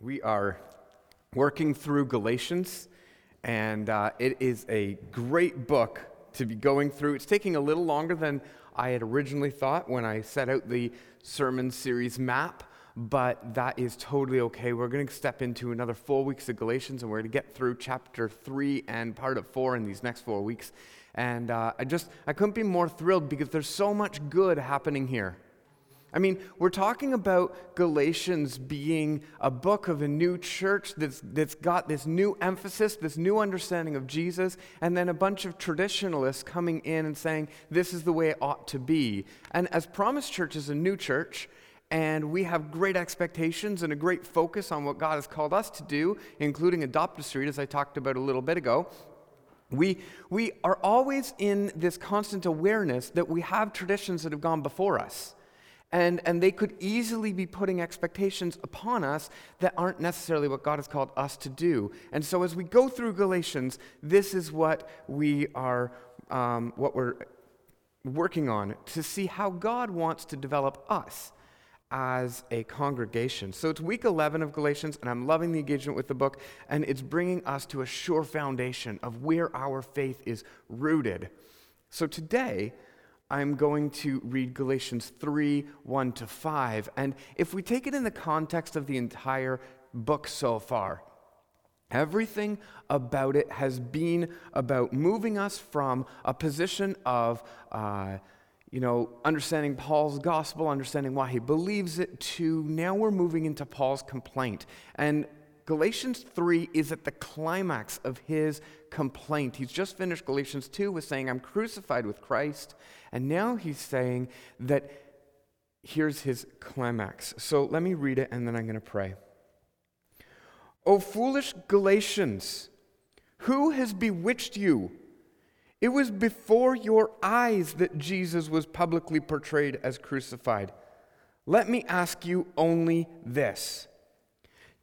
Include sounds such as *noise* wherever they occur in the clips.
We are working through Galatians, and uh, it is a great book to be going through. It's taking a little longer than I had originally thought when I set out the sermon series map, but that is totally okay. We're going to step into another four weeks of Galatians, and we're going to get through chapter three and part of four in these next four weeks. And uh, I just, I couldn't be more thrilled because there's so much good happening here. I mean, we're talking about Galatians being a book of a new church that's, that's got this new emphasis, this new understanding of Jesus, and then a bunch of traditionalists coming in and saying, this is the way it ought to be. And as Promise Church is a new church, and we have great expectations and a great focus on what God has called us to do, including adopt a street, as I talked about a little bit ago. We, we are always in this constant awareness that we have traditions that have gone before us. And, and they could easily be putting expectations upon us that aren't necessarily what God has called us to do. And so as we go through Galatians, this is what we are, um, what we're working on to see how God wants to develop us as a congregation. So it's week 11 of Galatians, and I'm loving the engagement with the book, and it's bringing us to a sure foundation of where our faith is rooted. So today, I'm going to read Galatians 3 1 to 5. And if we take it in the context of the entire book so far, everything about it has been about moving us from a position of, uh, you know, understanding Paul's gospel, understanding why he believes it, to now we're moving into Paul's complaint. And Galatians 3 is at the climax of his complaint. He's just finished Galatians 2 with saying, I'm crucified with Christ. And now he's saying that here's his climax. So let me read it and then I'm going to pray. O foolish Galatians, who has bewitched you? It was before your eyes that Jesus was publicly portrayed as crucified. Let me ask you only this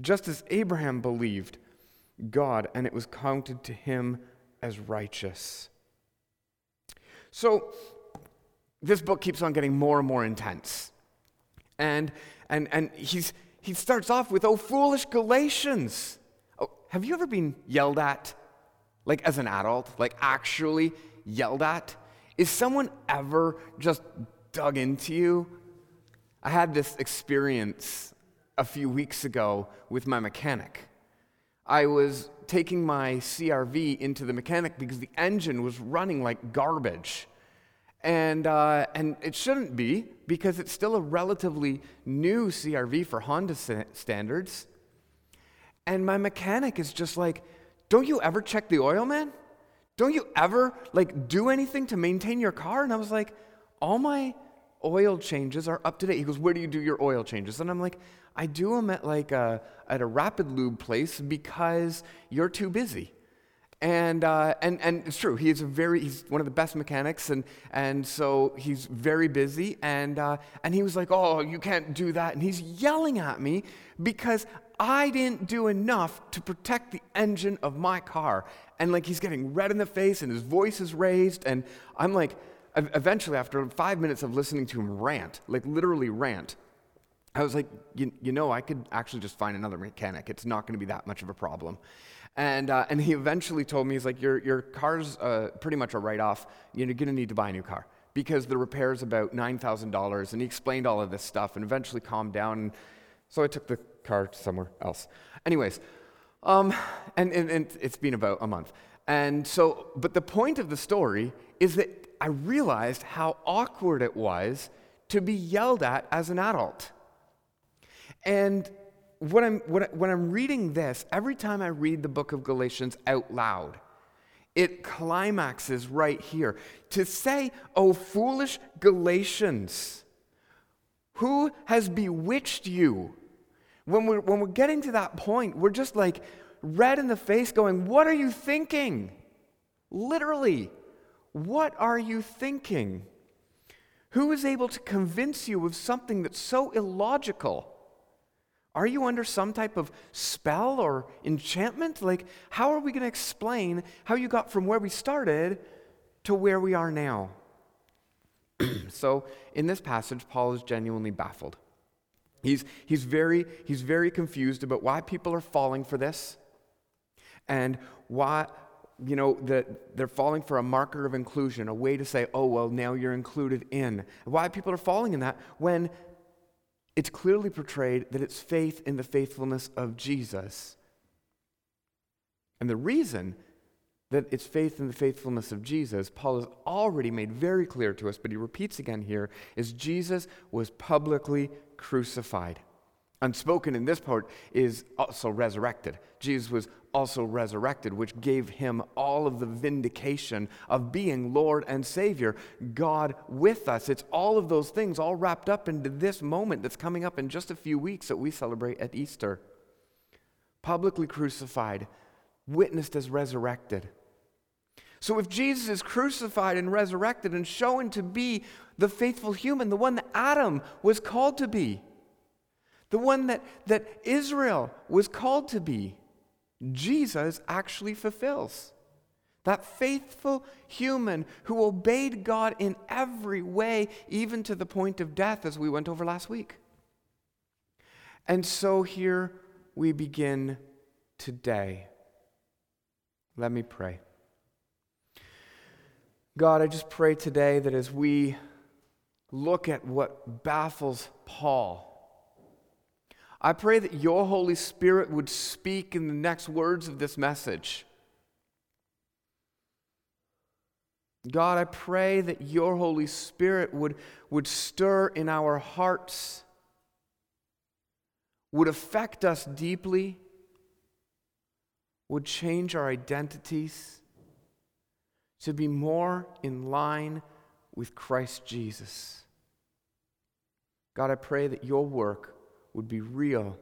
Just as Abraham believed God and it was counted to him as righteous. So, this book keeps on getting more and more intense. And, and, and he's, he starts off with, Oh, foolish Galatians. Oh, have you ever been yelled at, like as an adult, like actually yelled at? Is someone ever just dug into you? I had this experience a few weeks ago with my mechanic. I was taking my CRV into the mechanic because the engine was running like garbage. And, uh, and it shouldn't be because it's still a relatively new CRV for Honda standards. And my mechanic is just like, Don't you ever check the oil, man? Don't you ever like do anything to maintain your car? And I was like, All my oil changes are up to date. He goes, Where do you do your oil changes? And I'm like, I do them at like a, at a rapid lube place because you're too busy. And, uh, and, and it's true, he is a very, he's one of the best mechanics, and, and so he's very busy. And, uh, and he was like, Oh, you can't do that. And he's yelling at me because I didn't do enough to protect the engine of my car. And like he's getting red in the face and his voice is raised. And I'm like, eventually, after five minutes of listening to him rant, like literally rant, I was like, you, you know, I could actually just find another mechanic. It's not going to be that much of a problem. And, uh, and he eventually told me, he's like, your, your car's uh, pretty much a write off. You're going to need to buy a new car because the repair's about $9,000. And he explained all of this stuff and eventually calmed down. So I took the car somewhere else. Anyways, um, and, and, and it's been about a month. And so, but the point of the story is that I realized how awkward it was to be yelled at as an adult. And when I'm, when I'm reading this, every time I read the book of Galatians out loud, it climaxes right here. To say, Oh, foolish Galatians, who has bewitched you? when we're, when we're getting to that point, we're just like red in the face going, What are you thinking? Literally, what are you thinking? Who is able to convince you of something that's so illogical? Are you under some type of spell or enchantment? Like, how are we going to explain how you got from where we started to where we are now? *clears throat* so, in this passage, Paul is genuinely baffled. He's, he's, very, he's very confused about why people are falling for this and why, you know, that they're falling for a marker of inclusion, a way to say, oh, well, now you're included in. Why people are falling in that when it's clearly portrayed that it's faith in the faithfulness of Jesus. And the reason that it's faith in the faithfulness of Jesus, Paul has already made very clear to us, but he repeats again here, is Jesus was publicly crucified. Unspoken in this part is also resurrected. Jesus was also resurrected, which gave him all of the vindication of being Lord and Savior, God with us. It's all of those things all wrapped up into this moment that's coming up in just a few weeks that we celebrate at Easter. Publicly crucified, witnessed as resurrected. So, if Jesus is crucified and resurrected and shown to be the faithful human, the one that Adam was called to be, the one that, that Israel was called to be, Jesus actually fulfills. That faithful human who obeyed God in every way, even to the point of death, as we went over last week. And so here we begin today. Let me pray. God, I just pray today that as we look at what baffles Paul, I pray that your Holy Spirit would speak in the next words of this message. God, I pray that your Holy Spirit would, would stir in our hearts, would affect us deeply, would change our identities to be more in line with Christ Jesus. God, I pray that your work would be real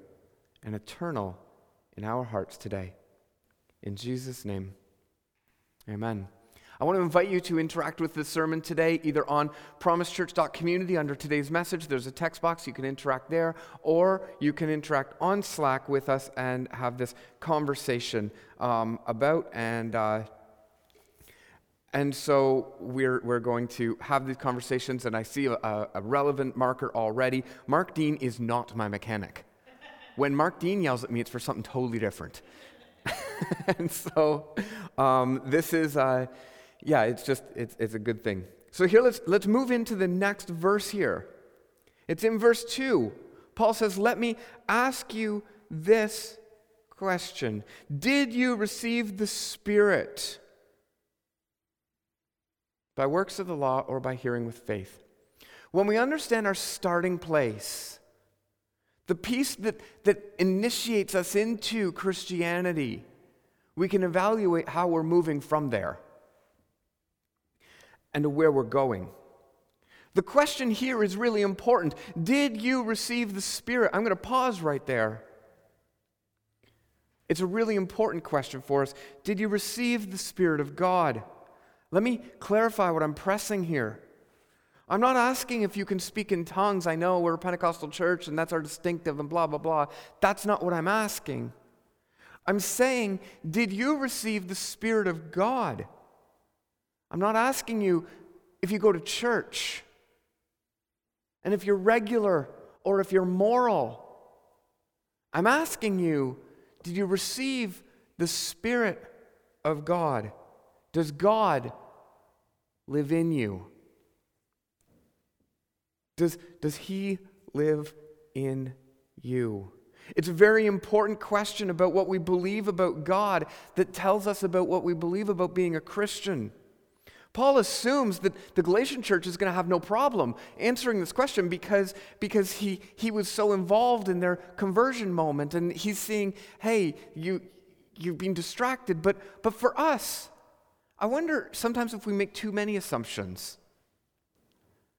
and eternal in our hearts today. In Jesus' name, amen. I want to invite you to interact with this sermon today, either on promisechurch.community under today's message. There's a text box. You can interact there, or you can interact on Slack with us and have this conversation um, about and uh, and so we're, we're going to have these conversations, and I see a, a, relevant marker already. Mark Dean is not my mechanic. When Mark Dean yells at me, it's for something totally different. *laughs* and so um, this is, uh, yeah, it's just, it's, it's a good thing. So here, let's, let's move into the next verse here. It's in verse 2. Paul says, Let me ask you this question Did you receive the Spirit? By works of the law or by hearing with faith. When we understand our starting place, the piece that, that initiates us into Christianity, we can evaluate how we're moving from there and to where we're going. The question here is really important. Did you receive the Spirit? I'm going to pause right there. It's a really important question for us. Did you receive the Spirit of God? Let me clarify what I'm pressing here. I'm not asking if you can speak in tongues. I know we're a Pentecostal church and that's our distinctive and blah, blah, blah. That's not what I'm asking. I'm saying, did you receive the Spirit of God? I'm not asking you if you go to church and if you're regular or if you're moral. I'm asking you, did you receive the Spirit of God? Does God live in you? Does, does He live in you? It's a very important question about what we believe about God that tells us about what we believe about being a Christian. Paul assumes that the Galatian church is going to have no problem answering this question because, because he, he was so involved in their conversion moment and he's seeing, hey, you, you've been distracted. But, but for us, I wonder sometimes if we make too many assumptions.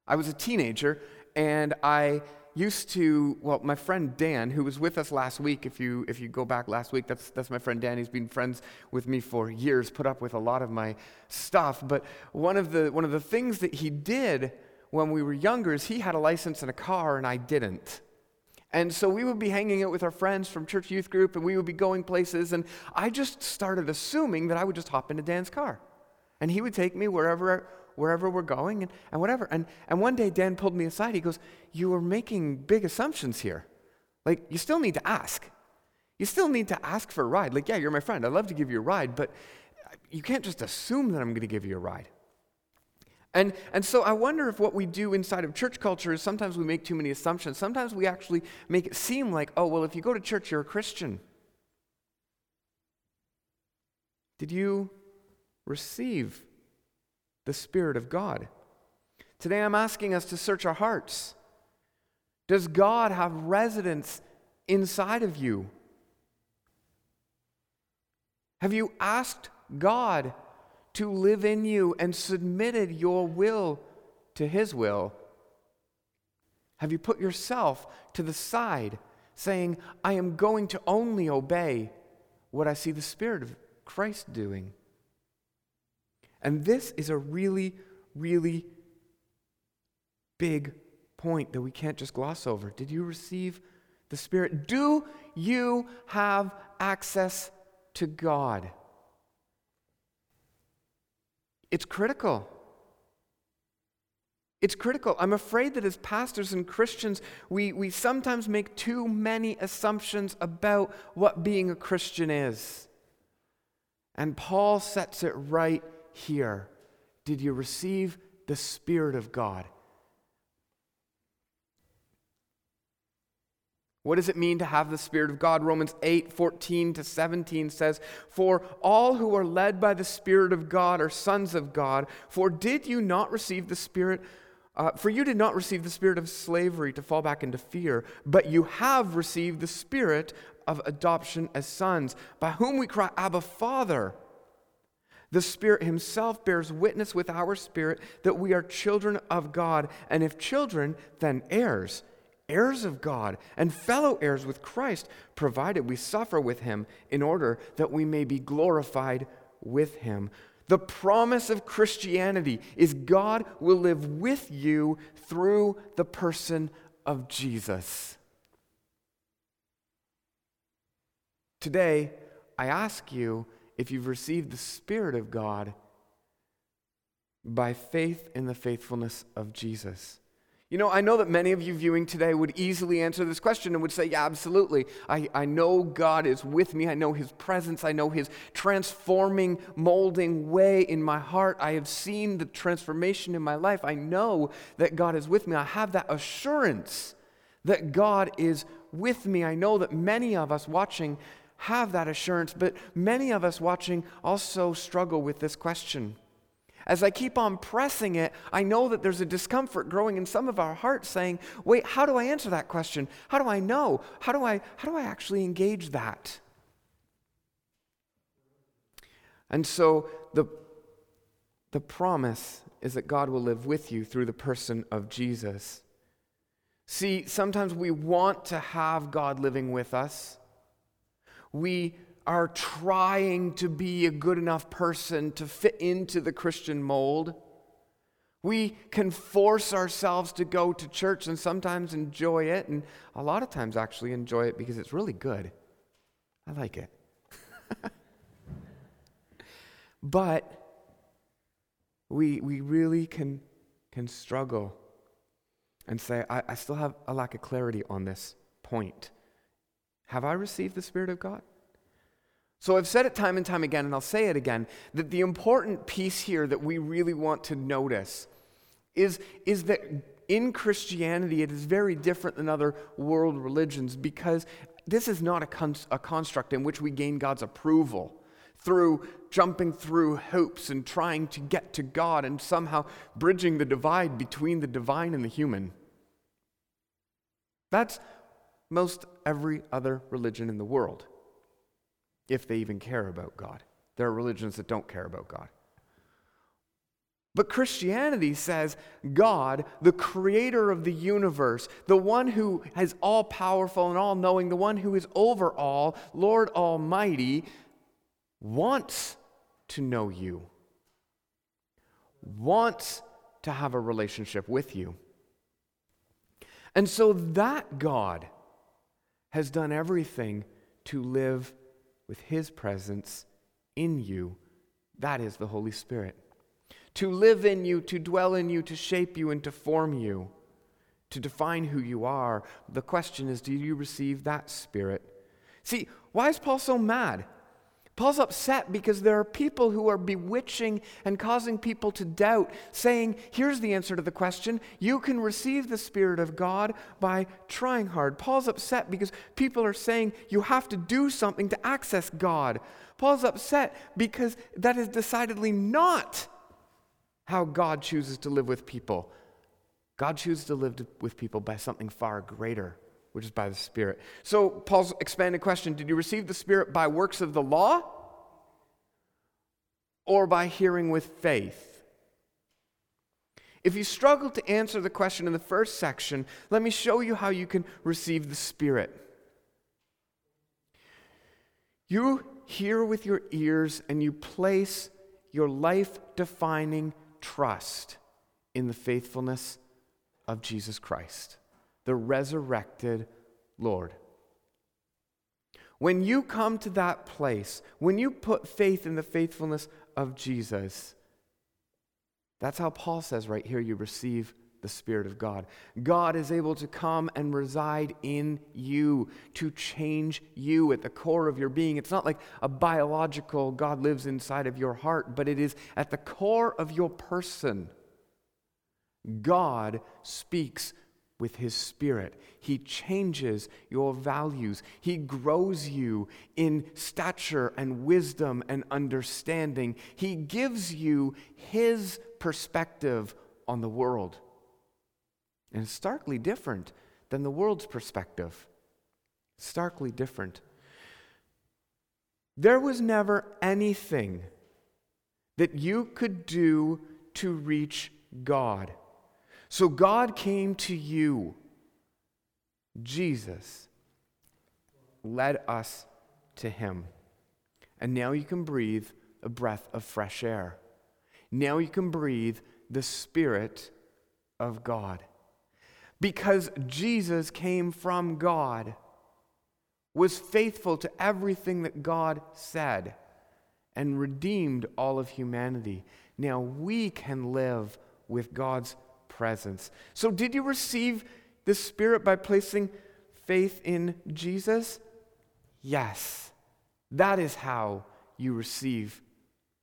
I was a teenager and I used to, well, my friend Dan, who was with us last week, if you, if you go back last week, that's, that's my friend Dan. He's been friends with me for years, put up with a lot of my stuff. But one of the, one of the things that he did when we were younger is he had a license and a car, and I didn't. And so we would be hanging out with our friends from church youth group, and we would be going places, and I just started assuming that I would just hop into Dan's car. And he would take me wherever wherever we're going and, and whatever. And, and one day, Dan pulled me aside. He goes, You are making big assumptions here. Like, you still need to ask. You still need to ask for a ride. Like, yeah, you're my friend. I'd love to give you a ride, but you can't just assume that I'm going to give you a ride. And, and so I wonder if what we do inside of church culture is sometimes we make too many assumptions. Sometimes we actually make it seem like, oh, well, if you go to church, you're a Christian. Did you receive the Spirit of God. Today I'm asking us to search our hearts. Does God have residence inside of you? Have you asked God to live in you and submitted your will to His will? Have you put yourself to the side, saying, I am going to only obey what I see the Spirit of Christ doing? And this is a really, really big point that we can't just gloss over. Did you receive the Spirit? Do you have access to God? It's critical. It's critical. I'm afraid that as pastors and Christians, we, we sometimes make too many assumptions about what being a Christian is. And Paul sets it right here? Did you receive the Spirit of God? What does it mean to have the Spirit of God? Romans 8, 14 to 17 says, For all who are led by the Spirit of God are sons of God. For did you not receive the Spirit? Uh, for you did not receive the spirit of slavery to fall back into fear, but you have received the spirit of adoption as sons, by whom we cry, Abba, Father. The Spirit Himself bears witness with our spirit that we are children of God, and if children, then heirs, heirs of God, and fellow heirs with Christ, provided we suffer with Him in order that we may be glorified with Him. The promise of Christianity is God will live with you through the person of Jesus. Today, I ask you if you've received the Spirit of God by faith in the faithfulness of Jesus. You know, I know that many of you viewing today would easily answer this question and would say, Yeah, absolutely. I, I know God is with me. I know His presence. I know His transforming, molding way in my heart. I have seen the transformation in my life. I know that God is with me. I have that assurance that God is with me. I know that many of us watching have that assurance, but many of us watching also struggle with this question. As I keep on pressing it, I know that there's a discomfort growing in some of our hearts saying, wait, how do I answer that question? How do I know? How do I, how do I actually engage that? And so the, the promise is that God will live with you through the person of Jesus. See, sometimes we want to have God living with us. We are trying to be a good enough person to fit into the Christian mold. We can force ourselves to go to church and sometimes enjoy it, and a lot of times actually enjoy it because it's really good. I like it. *laughs* but we, we really can, can struggle and say, I, I still have a lack of clarity on this point. Have I received the Spirit of God? So I've said it time and time again, and I'll say it again, that the important piece here that we really want to notice is, is that in Christianity it is very different than other world religions because this is not a, con- a construct in which we gain God's approval through jumping through hoops and trying to get to God and somehow bridging the divide between the divine and the human. That's most every other religion in the world, if they even care about God. There are religions that don't care about God. But Christianity says God, the creator of the universe, the one who is all powerful and all knowing, the one who is over all, Lord Almighty, wants to know you, wants to have a relationship with you. And so that God has done everything to live with his presence in you. That is the Holy Spirit to live in you, to dwell in you, to shape you, and to form you, to define who you are. The question is do you receive that Spirit? See, why is Paul so mad? Paul's upset because there are people who are bewitching and causing people to doubt, saying, Here's the answer to the question. You can receive the Spirit of God by trying hard. Paul's upset because people are saying you have to do something to access God. Paul's upset because that is decidedly not how God chooses to live with people. God chooses to live with people by something far greater, which is by the Spirit. So, Paul's expanded question Did you receive the Spirit by works of the law or by hearing with faith? If you struggle to answer the question in the first section, let me show you how you can receive the Spirit. You hear with your ears and you place your life defining trust in the faithfulness of Jesus Christ, the resurrected Lord. When you come to that place, when you put faith in the faithfulness of Jesus, that's how Paul says right here you receive the Spirit of God. God is able to come and reside in you, to change you at the core of your being. It's not like a biological God lives inside of your heart, but it is at the core of your person. God speaks with His Spirit. He changes your values. He grows you in stature and wisdom and understanding. He gives you His perspective on the world. And it's starkly different than the world's perspective. Starkly different. There was never anything that you could do to reach God. So God came to you. Jesus led us to Him. And now you can breathe a breath of fresh air. Now you can breathe the Spirit of God because Jesus came from God, was faithful to everything that God said, and redeemed all of humanity. Now we can live with God's presence. So, did you receive the Spirit by placing faith in Jesus? Yes. That is how you receive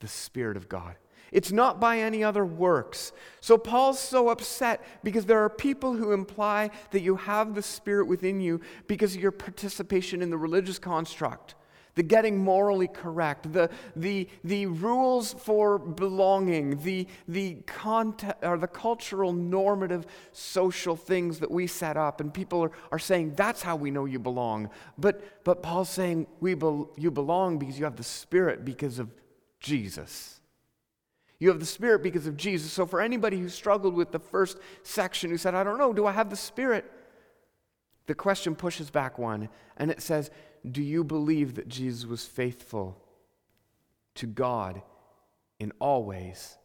the Spirit of God. It's not by any other works. So Paul's so upset because there are people who imply that you have the Spirit within you because of your participation in the religious construct, the getting morally correct, the, the, the rules for belonging, the, the, content, or the cultural normative social things that we set up. And people are, are saying, that's how we know you belong. But, but Paul's saying, we be, you belong because you have the Spirit because of Jesus. You have the Spirit because of Jesus. So, for anybody who struggled with the first section, who said, I don't know, do I have the Spirit? The question pushes back one, and it says, Do you believe that Jesus was faithful to God in all ways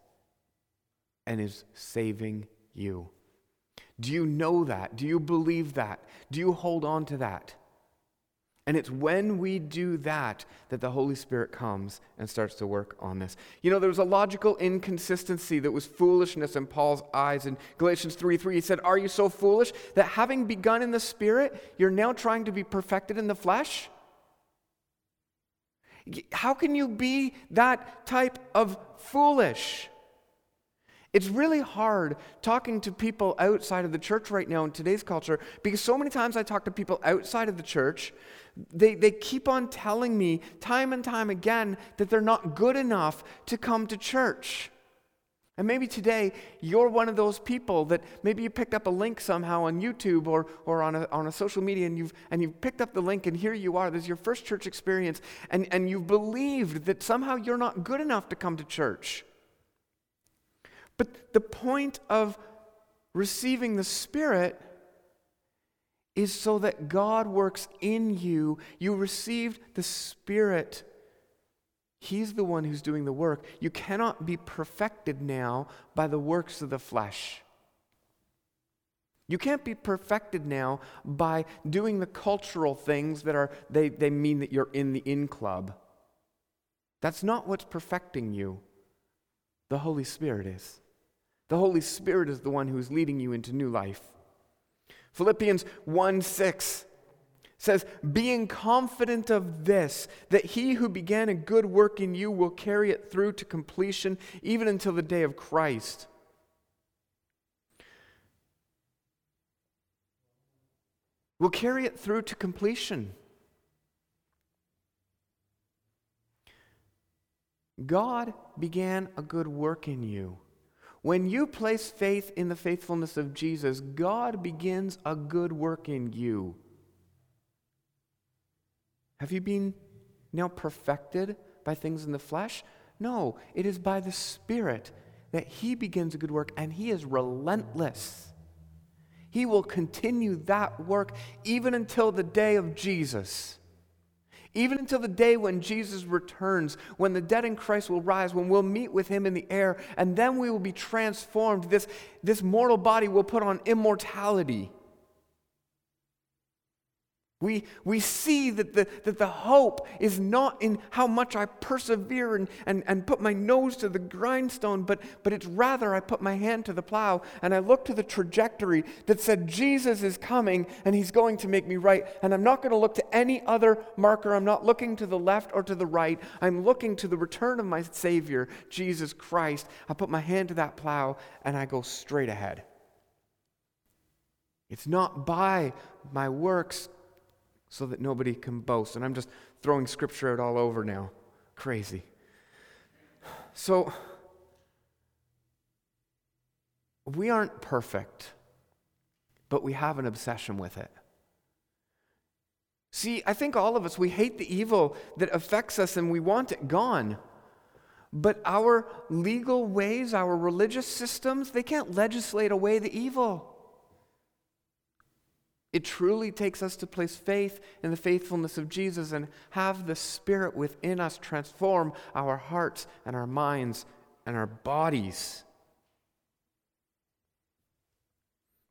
and is saving you? Do you know that? Do you believe that? Do you hold on to that? And it's when we do that that the Holy Spirit comes and starts to work on this. You know, there was a logical inconsistency that was foolishness in Paul's eyes. In Galatians 3 3, he said, Are you so foolish that having begun in the Spirit, you're now trying to be perfected in the flesh? How can you be that type of foolish? It's really hard talking to people outside of the church right now in today's culture because so many times I talk to people outside of the church they, they keep on telling me time and time again that they're not good enough to come to church. And maybe today you're one of those people that maybe you picked up a link somehow on YouTube or, or on, a, on a social media and you've, and you've picked up the link and here you are. This is your first church experience and, and you've believed that somehow you're not good enough to come to church. But the point of receiving the Spirit is so that God works in you. You received the Spirit. He's the one who's doing the work. You cannot be perfected now by the works of the flesh. You can't be perfected now by doing the cultural things that are they, they mean that you're in the in club. That's not what's perfecting you. The Holy Spirit is. The Holy Spirit is the one who is leading you into new life. Philippians 1 6 says, Being confident of this, that he who began a good work in you will carry it through to completion, even until the day of Christ. Will carry it through to completion. God began a good work in you. When you place faith in the faithfulness of Jesus, God begins a good work in you. Have you been now perfected by things in the flesh? No, it is by the Spirit that He begins a good work, and He is relentless. He will continue that work even until the day of Jesus. Even until the day when Jesus returns, when the dead in Christ will rise, when we'll meet with him in the air, and then we will be transformed. This, this mortal body will put on immortality. We, we see that the, that the hope is not in how much I persevere and, and, and put my nose to the grindstone, but, but it's rather I put my hand to the plow and I look to the trajectory that said Jesus is coming and he's going to make me right. And I'm not going to look to any other marker. I'm not looking to the left or to the right. I'm looking to the return of my Savior, Jesus Christ. I put my hand to that plow and I go straight ahead. It's not by my works so that nobody can boast. And I'm just throwing scripture out all over now. Crazy. So, we aren't perfect, but we have an obsession with it. See, I think all of us, we hate the evil that affects us and we want it gone. But our legal ways, our religious systems, they can't legislate away the evil. It truly takes us to place faith in the faithfulness of Jesus and have the Spirit within us transform our hearts and our minds and our bodies.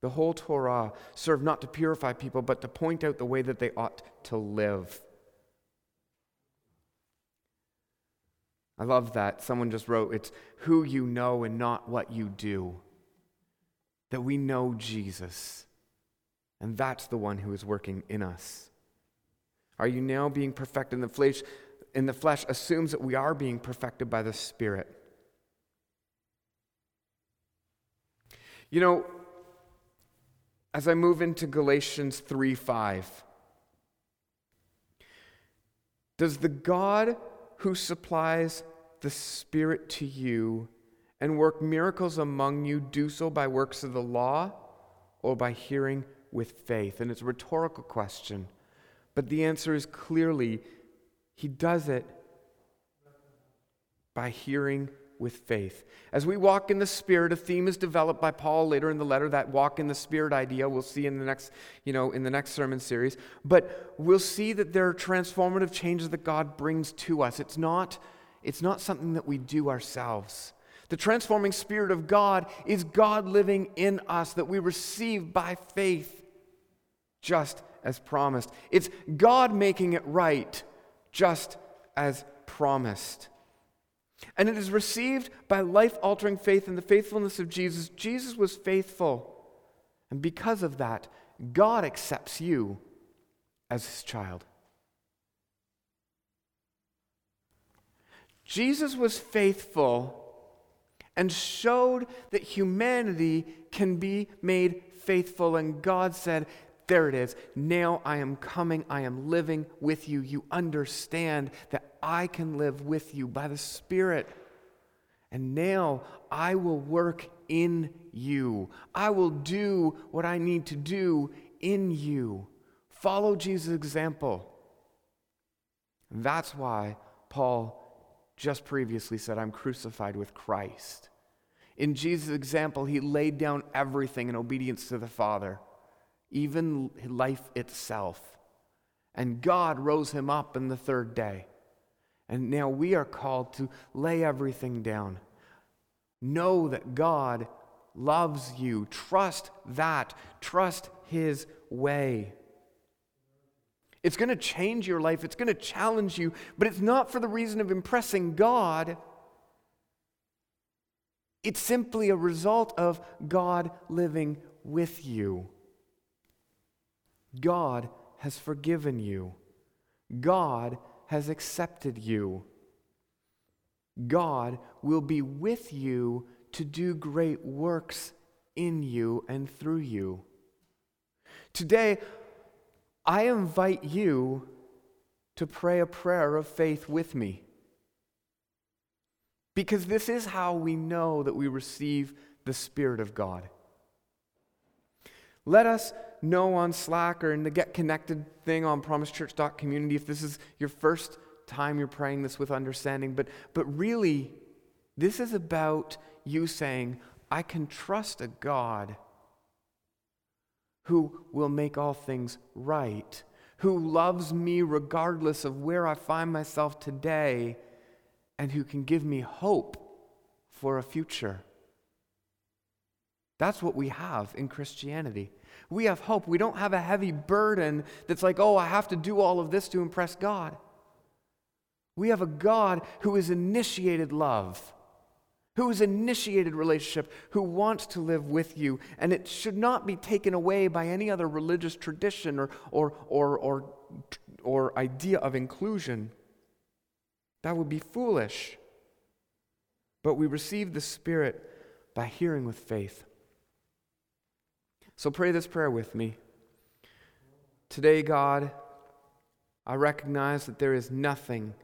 The whole Torah served not to purify people, but to point out the way that they ought to live. I love that. Someone just wrote, It's who you know and not what you do. That we know Jesus and that's the one who is working in us. Are you now being perfected in the flesh? In the flesh assumes that we are being perfected by the Spirit. You know, as I move into Galatians 3 5, does the God who supplies the Spirit to you and work miracles among you do so by works of the law or by hearing with faith? And it's a rhetorical question, but the answer is clearly he does it by hearing with faith. As we walk in the Spirit, a theme is developed by Paul later in the letter, that walk in the Spirit idea we'll see in the next, you know, in the next sermon series. But we'll see that there are transformative changes that God brings to us. It's not, it's not something that we do ourselves. The transforming Spirit of God is God living in us that we receive by faith just as promised. It's God making it right, just as promised. And it is received by life altering faith in the faithfulness of Jesus. Jesus was faithful. And because of that, God accepts you as his child. Jesus was faithful and showed that humanity can be made faithful. And God said, there it is. Now I am coming. I am living with you. You understand that I can live with you by the Spirit. And now I will work in you. I will do what I need to do in you. Follow Jesus' example. And that's why Paul just previously said, I'm crucified with Christ. In Jesus' example, he laid down everything in obedience to the Father, even life itself. And God rose him up in the third day. And now we are called to lay everything down. Know that God loves you. Trust that. Trust his way. It's going to change your life, it's going to challenge you, but it's not for the reason of impressing God. It's simply a result of God living with you. God has forgiven you. God has accepted you. God will be with you to do great works in you and through you. Today, I invite you to pray a prayer of faith with me. Because this is how we know that we receive the Spirit of God. Let us know on Slack or in the Get Connected thing on promisechurch.community if this is your first time you're praying this with understanding. But, but really, this is about you saying, I can trust a God who will make all things right, who loves me regardless of where I find myself today, and who can give me hope for a future. That's what we have in Christianity. We have hope. We don't have a heavy burden that's like, oh, I have to do all of this to impress God. We have a God who has initiated love who has initiated relationship, who wants to live with you. And it should not be taken away by any other religious tradition or, or, or, or, or idea of inclusion. That would be foolish. But we receive the Spirit by hearing with faith. So pray this prayer with me. Today, God, I recognize that there is nothing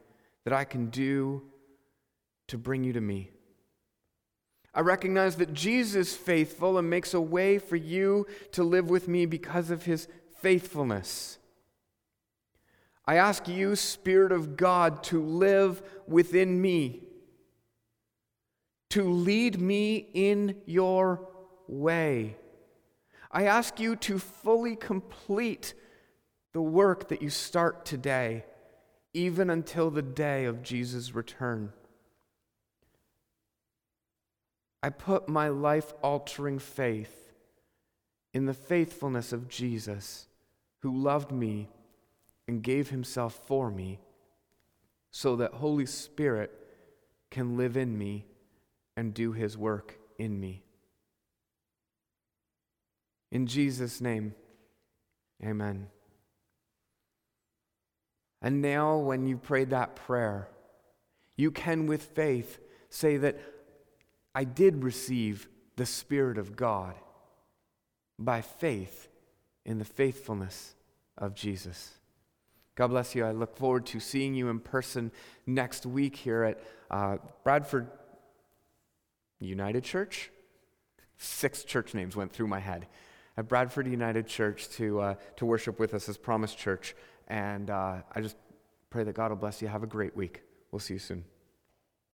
that I can do to bring you to me. I recognize that Jesus is faithful and makes a way for you to live with me because of his faithfulness. I ask you, Spirit of God, to live within me, to lead me in your way. I ask you to fully complete the work that you start today, even until the day of Jesus' return. I put my life altering faith in the faithfulness of Jesus, who loved me and gave himself for me, so that Holy Spirit can live in me and do his work in me. In Jesus' name, amen. And now, when you prayed that prayer, you can, with faith, say that I did receive the Spirit of God by faith in the faithfulness of Jesus. God bless you. I look forward to seeing you in person next week here at uh, Bradford United Church. Six church names went through my head. At Bradford United Church to, uh, to worship with us as Promise Church. And uh, I just pray that God will bless you. Have a great week. We'll see you soon.